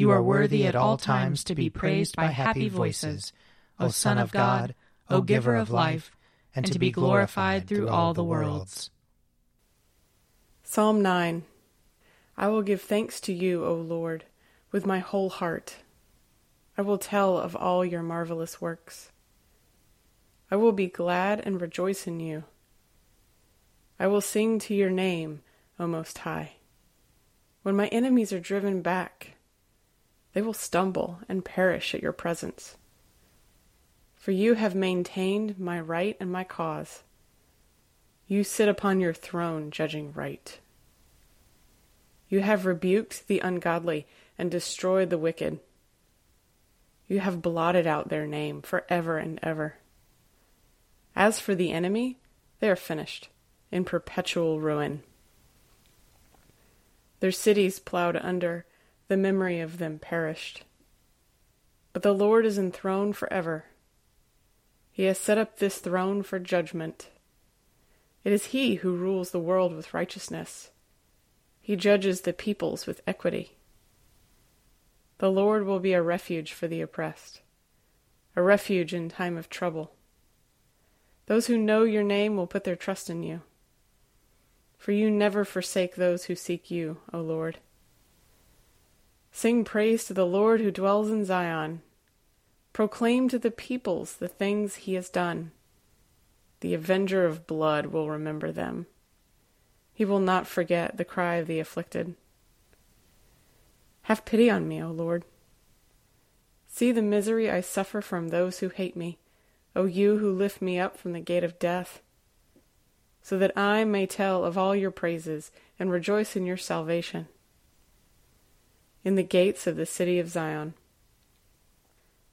You are worthy at all times to be praised by happy voices, O Son of God, O Giver of life, and to be glorified through all the worlds. Psalm 9 I will give thanks to you, O Lord, with my whole heart. I will tell of all your marvelous works. I will be glad and rejoice in you. I will sing to your name, O Most High. When my enemies are driven back, they will stumble and perish at your presence. For you have maintained my right and my cause. You sit upon your throne judging right. You have rebuked the ungodly and destroyed the wicked. You have blotted out their name for ever and ever. As for the enemy, they are finished, in perpetual ruin. Their cities plowed under, the memory of them perished. But the Lord is enthroned forever. He has set up this throne for judgment. It is He who rules the world with righteousness. He judges the peoples with equity. The Lord will be a refuge for the oppressed, a refuge in time of trouble. Those who know your name will put their trust in you. For you never forsake those who seek you, O Lord. Sing praise to the Lord who dwells in Zion. Proclaim to the peoples the things he has done. The avenger of blood will remember them. He will not forget the cry of the afflicted. Have pity on me, O Lord. See the misery I suffer from those who hate me, O you who lift me up from the gate of death, so that I may tell of all your praises and rejoice in your salvation. In the gates of the city of Zion.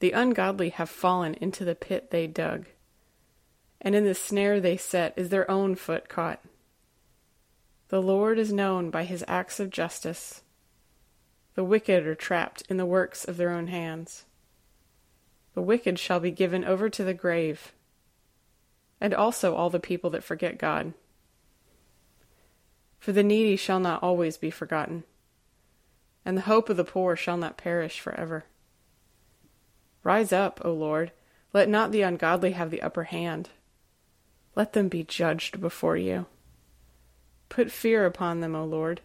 The ungodly have fallen into the pit they dug, and in the snare they set is their own foot caught. The Lord is known by his acts of justice. The wicked are trapped in the works of their own hands. The wicked shall be given over to the grave, and also all the people that forget God. For the needy shall not always be forgotten, and the hope of the poor shall not perish forever. Rise up, O Lord, let not the ungodly have the upper hand. Let them be judged before you. Put fear upon them, O Lord.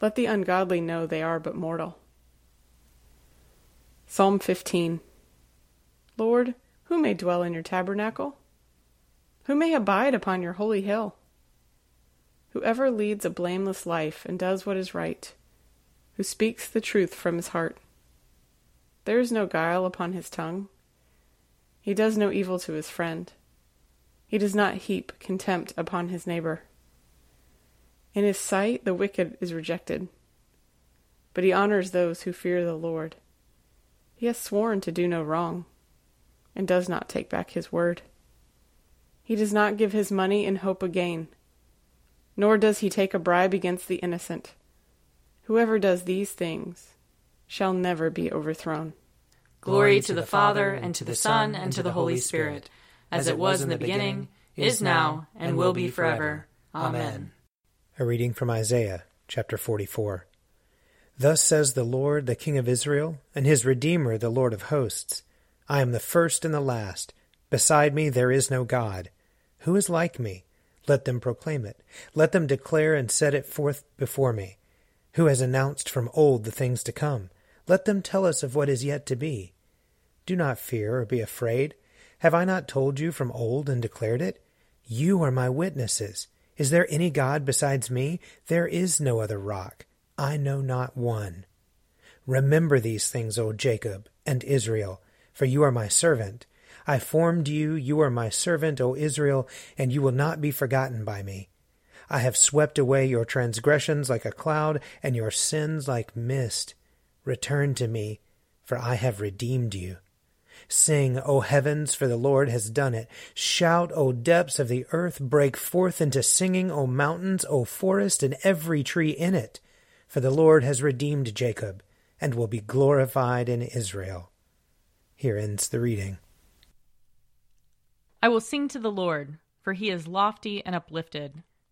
Let the ungodly know they are but mortal. Psalm 15 Lord, who may dwell in your tabernacle? Who may abide upon your holy hill? Whoever leads a blameless life and does what is right, who speaks the truth from his heart. There is no guile upon his tongue. He does no evil to his friend. He does not heap contempt upon his neighbor. In his sight, the wicked is rejected, but he honors those who fear the Lord. He has sworn to do no wrong, and does not take back his word. He does not give his money in hope of gain, nor does he take a bribe against the innocent. Whoever does these things shall never be overthrown. Glory to the Father, and to the Son, and to the Holy Spirit, as it was in the beginning, is now, and will be forever. Amen. A reading from Isaiah, chapter 44. Thus says the Lord, the King of Israel, and his Redeemer, the Lord of hosts I am the first and the last. Beside me there is no God. Who is like me? Let them proclaim it. Let them declare and set it forth before me. Who has announced from old the things to come? Let them tell us of what is yet to be. Do not fear or be afraid. Have I not told you from old and declared it? You are my witnesses. Is there any God besides me? There is no other rock. I know not one. Remember these things, O Jacob and Israel, for you are my servant. I formed you, you are my servant, O Israel, and you will not be forgotten by me. I have swept away your transgressions like a cloud, and your sins like mist. Return to me, for I have redeemed you. Sing, O heavens, for the Lord has done it. Shout, O depths of the earth. Break forth into singing, O mountains, O forest, and every tree in it. For the Lord has redeemed Jacob, and will be glorified in Israel. Here ends the reading. I will sing to the Lord, for he is lofty and uplifted.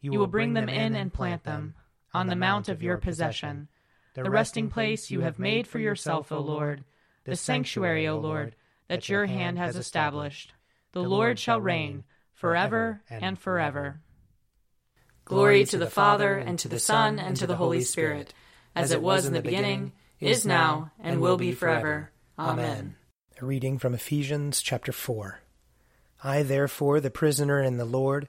You will bring them in and plant them on the mount of your possession, the resting place you have made for yourself, O Lord, the sanctuary, O Lord, that your hand has established. The Lord shall reign forever and forever. Glory to the Father, and to the Son, and to the Holy Spirit, as it was in the beginning, is now, and will be forever. Amen. A reading from Ephesians chapter 4. I, therefore, the prisoner in the Lord,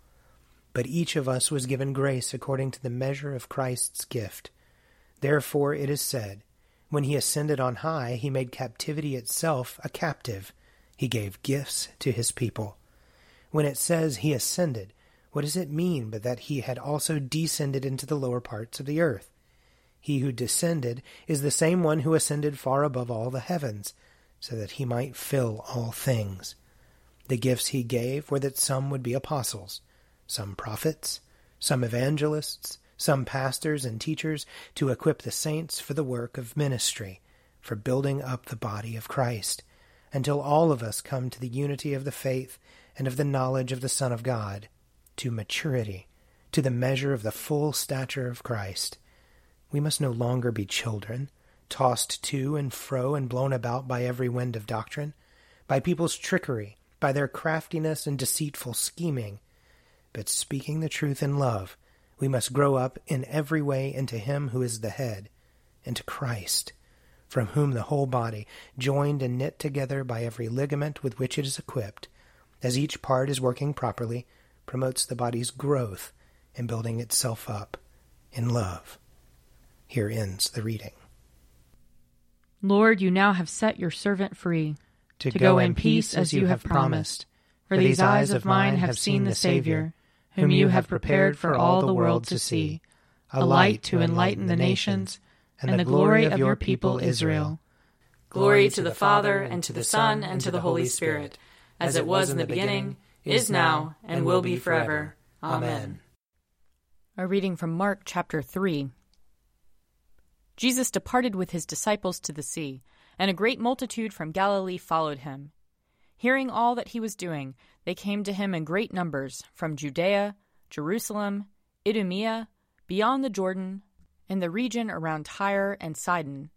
But each of us was given grace according to the measure of Christ's gift. Therefore it is said, When he ascended on high, he made captivity itself a captive. He gave gifts to his people. When it says he ascended, what does it mean but that he had also descended into the lower parts of the earth? He who descended is the same one who ascended far above all the heavens, so that he might fill all things. The gifts he gave were that some would be apostles, some prophets, some evangelists, some pastors and teachers, to equip the saints for the work of ministry, for building up the body of Christ, until all of us come to the unity of the faith and of the knowledge of the Son of God, to maturity, to the measure of the full stature of Christ. We must no longer be children, tossed to and fro and blown about by every wind of doctrine, by people's trickery, by their craftiness and deceitful scheming but speaking the truth in love, we must grow up in every way into Him who is the head, into Christ, from whom the whole body, joined and knit together by every ligament with which it is equipped, as each part is working properly, promotes the body's growth in building itself up in love. Here ends the reading. Lord, you now have set your servant free to, to go, go in peace as you have promised. For these eyes of mine have seen the Savior whom you have prepared for all the world to see, a light to enlighten the nations, and the glory of your people Israel. Glory to the Father, and to the Son, and to the Holy Spirit, as it was in the beginning, is now, and will be forever. Amen. A reading from Mark chapter 3. Jesus departed with his disciples to the sea, and a great multitude from Galilee followed him. Hearing all that he was doing, they came to him in great numbers from Judea, Jerusalem, Idumea, beyond the Jordan, and the region around Tyre and Sidon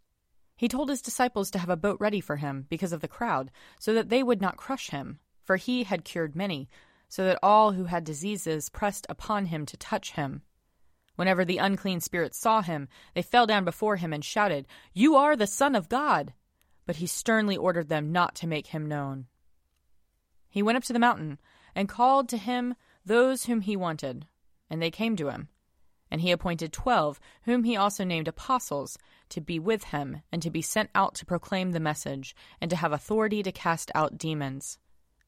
he told his disciples to have a boat ready for him because of the crowd, so that they would not crush him, for he had cured many, so that all who had diseases pressed upon him to touch him. Whenever the unclean spirits saw him, they fell down before him and shouted, You are the Son of God! But he sternly ordered them not to make him known. He went up to the mountain and called to him those whom he wanted, and they came to him. And he appointed twelve, whom he also named apostles, to be with him, and to be sent out to proclaim the message, and to have authority to cast out demons.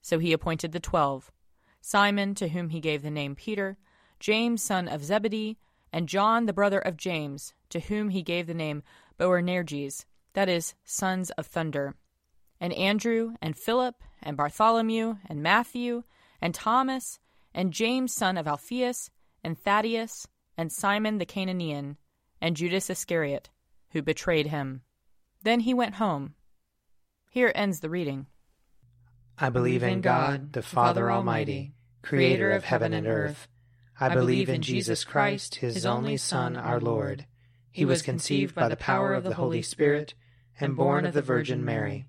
So he appointed the twelve Simon, to whom he gave the name Peter, James, son of Zebedee, and John, the brother of James, to whom he gave the name Boanerges, that is, sons of thunder, and Andrew, and Philip, and Bartholomew, and Matthew, and Thomas, and James, son of Alphaeus, and Thaddeus, and Simon the Cananean, and Judas Iscariot, who betrayed him. Then he went home. Here ends the reading. I believe in God, the Father Almighty, creator of heaven and earth. I believe in Jesus Christ, his only Son, our Lord. He was conceived by the power of the Holy Spirit and born of the Virgin Mary.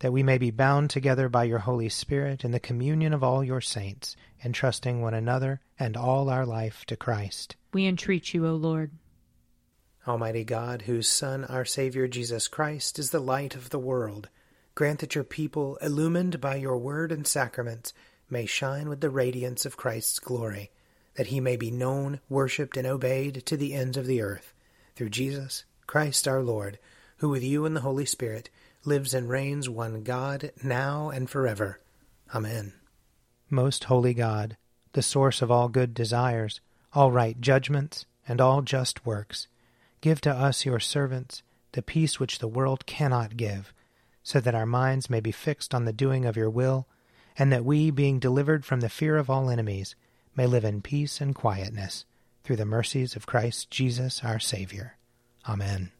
that we may be bound together by your Holy Spirit in the communion of all your saints, entrusting one another and all our life to Christ. We entreat you, O Lord. Almighty God, whose Son, our Savior Jesus Christ, is the light of the world, grant that your people, illumined by your word and sacraments, may shine with the radiance of Christ's glory, that he may be known, worshipped, and obeyed to the ends of the earth, through Jesus Christ our Lord, who with you and the Holy Spirit lives and reigns one God, now and forever. Amen. Most holy God, the source of all good desires, all right judgments, and all just works, give to us, your servants, the peace which the world cannot give, so that our minds may be fixed on the doing of your will, and that we, being delivered from the fear of all enemies, may live in peace and quietness, through the mercies of Christ Jesus our Saviour. Amen.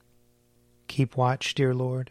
Keep watch, dear Lord